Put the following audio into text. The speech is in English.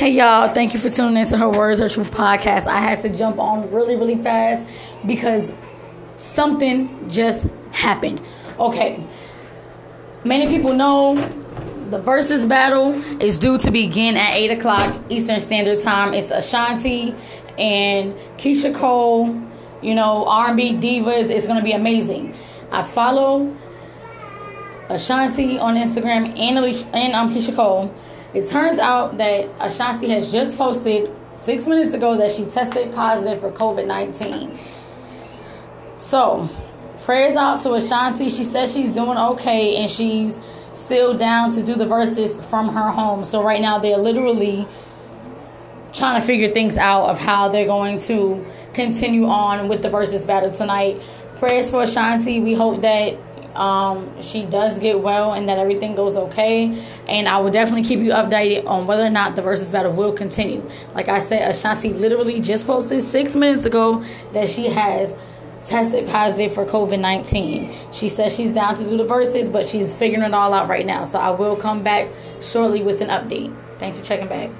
Hey y'all, thank you for tuning in to her Words of Truth podcast. I had to jump on really, really fast because something just happened. Okay. Many people know the Verzuz battle is due to begin at 8 o'clock Eastern Standard Time. It's Ashanti and Keyshia Cole, you know, R&B divas. It's going to be amazing. I follow Ashanti on Instagram and, Alicia, and um, Keyshia Cole. It turns out that Ashanti has just posted six minutes ago that she tested positive for COVID 19. So, prayers out to Ashanti. She says she's doing okay and she's still down to do the Verzuz from her home. So, right now, they're literally trying to figure things out of how they're going to continue on with the Verzuz battle tonight. Prayers for Ashanti. We hope that um, she does get well and that everything goes okay. And I will definitely keep you updated on whether or not the Verzuz battle will continue. Like I said, Ashanti literally just posted six minutes ago that she has tested positive for COVID 19. She says she's down to do the Verzuz, but she's figuring it all out right now. So I will come back shortly with an update. Thanks for checking back.